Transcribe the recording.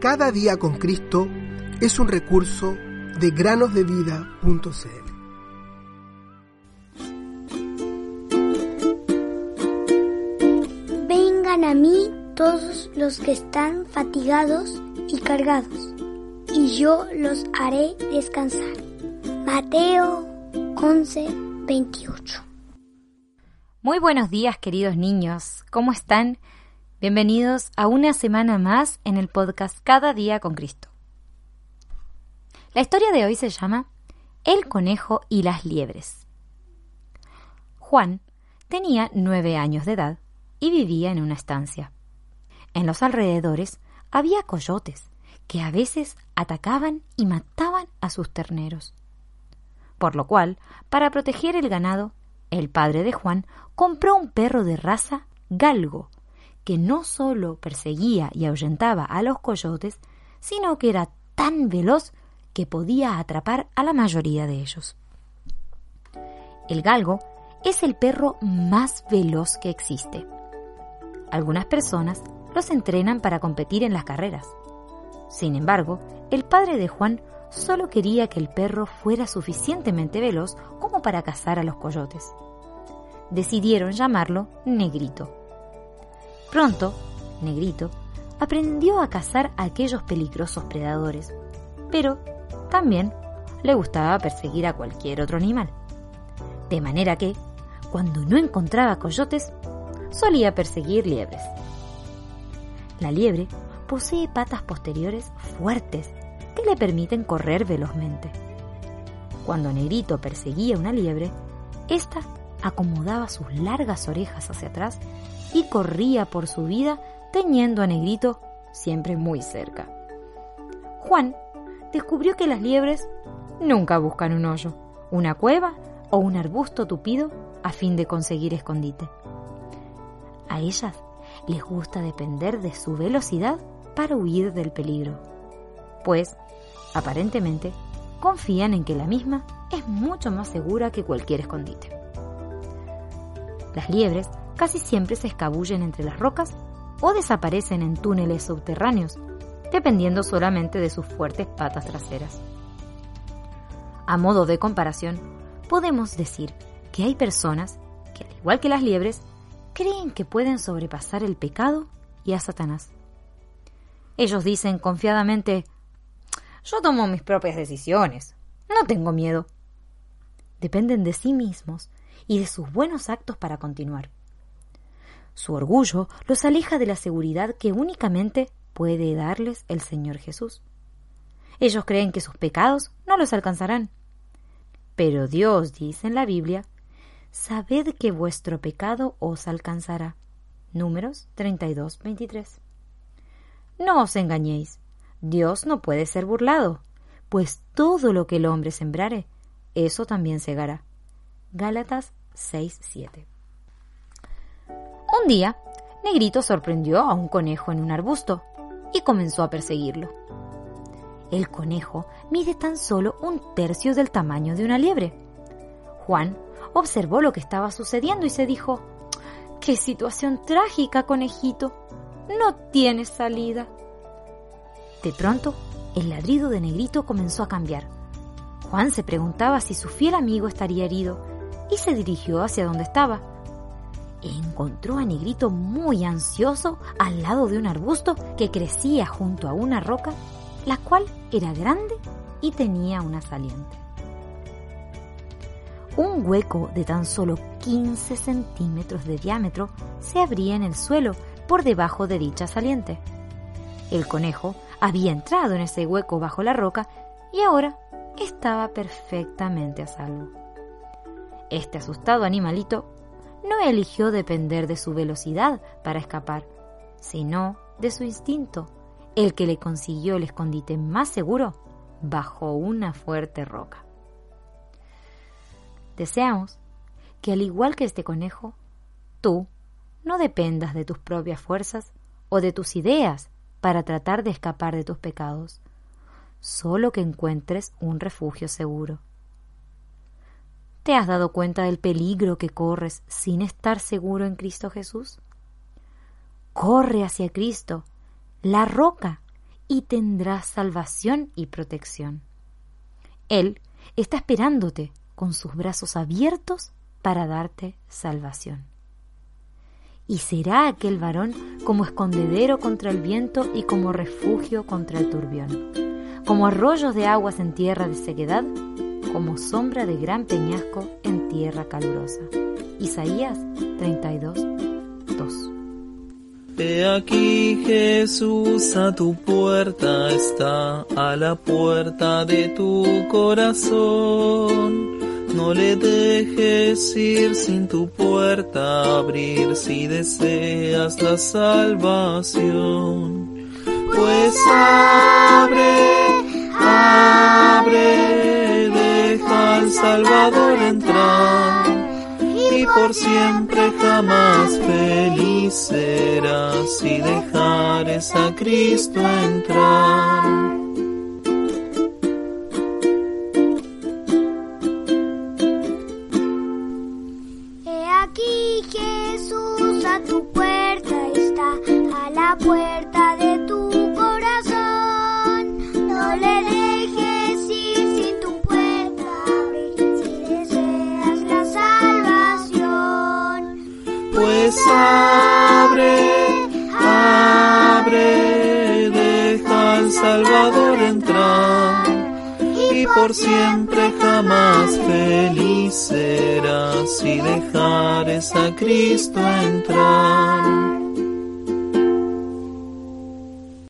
Cada día con Cristo es un recurso de granosdevida.cl. Vengan a mí todos los que están fatigados y cargados, y yo los haré descansar. Mateo 11, 28. Muy buenos días queridos niños, ¿cómo están? Bienvenidos a una semana más en el podcast Cada día con Cristo. La historia de hoy se llama El conejo y las liebres. Juan tenía nueve años de edad y vivía en una estancia. En los alrededores había coyotes que a veces atacaban y mataban a sus terneros. Por lo cual, para proteger el ganado, el padre de Juan compró un perro de raza galgo, que no solo perseguía y ahuyentaba a los coyotes, sino que era tan veloz que podía atrapar a la mayoría de ellos. El galgo es el perro más veloz que existe. Algunas personas los entrenan para competir en las carreras. Sin embargo, el padre de Juan solo quería que el perro fuera suficientemente veloz como para cazar a los coyotes. Decidieron llamarlo Negrito. Pronto, Negrito aprendió a cazar a aquellos peligrosos predadores, pero también le gustaba perseguir a cualquier otro animal. De manera que, cuando no encontraba coyotes, solía perseguir liebres. La liebre posee patas posteriores fuertes que le permiten correr velozmente. Cuando Negrito perseguía una liebre, ésta acomodaba sus largas orejas hacia atrás y corría por su vida teniendo a Negrito siempre muy cerca. Juan descubrió que las liebres nunca buscan un hoyo, una cueva o un arbusto tupido a fin de conseguir escondite. A ellas les gusta depender de su velocidad para huir del peligro, pues, aparentemente, confían en que la misma es mucho más segura que cualquier escondite. Las liebres casi siempre se escabullen entre las rocas o desaparecen en túneles subterráneos, dependiendo solamente de sus fuertes patas traseras. A modo de comparación, podemos decir que hay personas que, al igual que las liebres, creen que pueden sobrepasar el pecado y a Satanás. Ellos dicen confiadamente, yo tomo mis propias decisiones, no tengo miedo. Dependen de sí mismos y de sus buenos actos para continuar. Su orgullo los aleja de la seguridad que únicamente puede darles el Señor Jesús. Ellos creen que sus pecados no los alcanzarán. Pero Dios dice en la Biblia, Sabed que vuestro pecado os alcanzará. Números 32, 23. No os engañéis. Dios no puede ser burlado, pues todo lo que el hombre sembrare, eso también segará. Gálatas 6, 7. Un día, Negrito sorprendió a un conejo en un arbusto y comenzó a perseguirlo. El conejo mide tan solo un tercio del tamaño de una liebre. Juan observó lo que estaba sucediendo y se dijo, ¡Qué situación trágica, conejito! No tienes salida. De pronto, el ladrido de Negrito comenzó a cambiar. Juan se preguntaba si su fiel amigo estaría herido y se dirigió hacia donde estaba. Encontró a Negrito muy ansioso al lado de un arbusto que crecía junto a una roca, la cual era grande y tenía una saliente. Un hueco de tan solo 15 centímetros de diámetro se abría en el suelo por debajo de dicha saliente. El conejo había entrado en ese hueco bajo la roca y ahora estaba perfectamente a salvo. Este asustado animalito no eligió depender de su velocidad para escapar, sino de su instinto, el que le consiguió el escondite más seguro bajo una fuerte roca. Deseamos que al igual que este conejo, tú no dependas de tus propias fuerzas o de tus ideas para tratar de escapar de tus pecados, solo que encuentres un refugio seguro. ¿Te has dado cuenta del peligro que corres sin estar seguro en Cristo Jesús? Corre hacia Cristo, la roca, y tendrás salvación y protección. Él está esperándote con sus brazos abiertos para darte salvación. Y será aquel varón como escondedero contra el viento y como refugio contra el turbión, como arroyos de aguas en tierra de sequedad, como sombra de gran peñasco en tierra calurosa. Isaías 32, 2. He aquí Jesús a tu puerta está, a la puerta de tu corazón. No le dejes ir sin tu puerta abrir si deseas la salvación. Pues abre, abre, al Salvador entrar y por siempre jamás feliz serás si dejares a Cristo entrar. He aquí Jesús a tu puerta está, a la puerta abre, abre, deja al Salvador entrar y por siempre jamás feliz serás si dejares a Cristo entrar.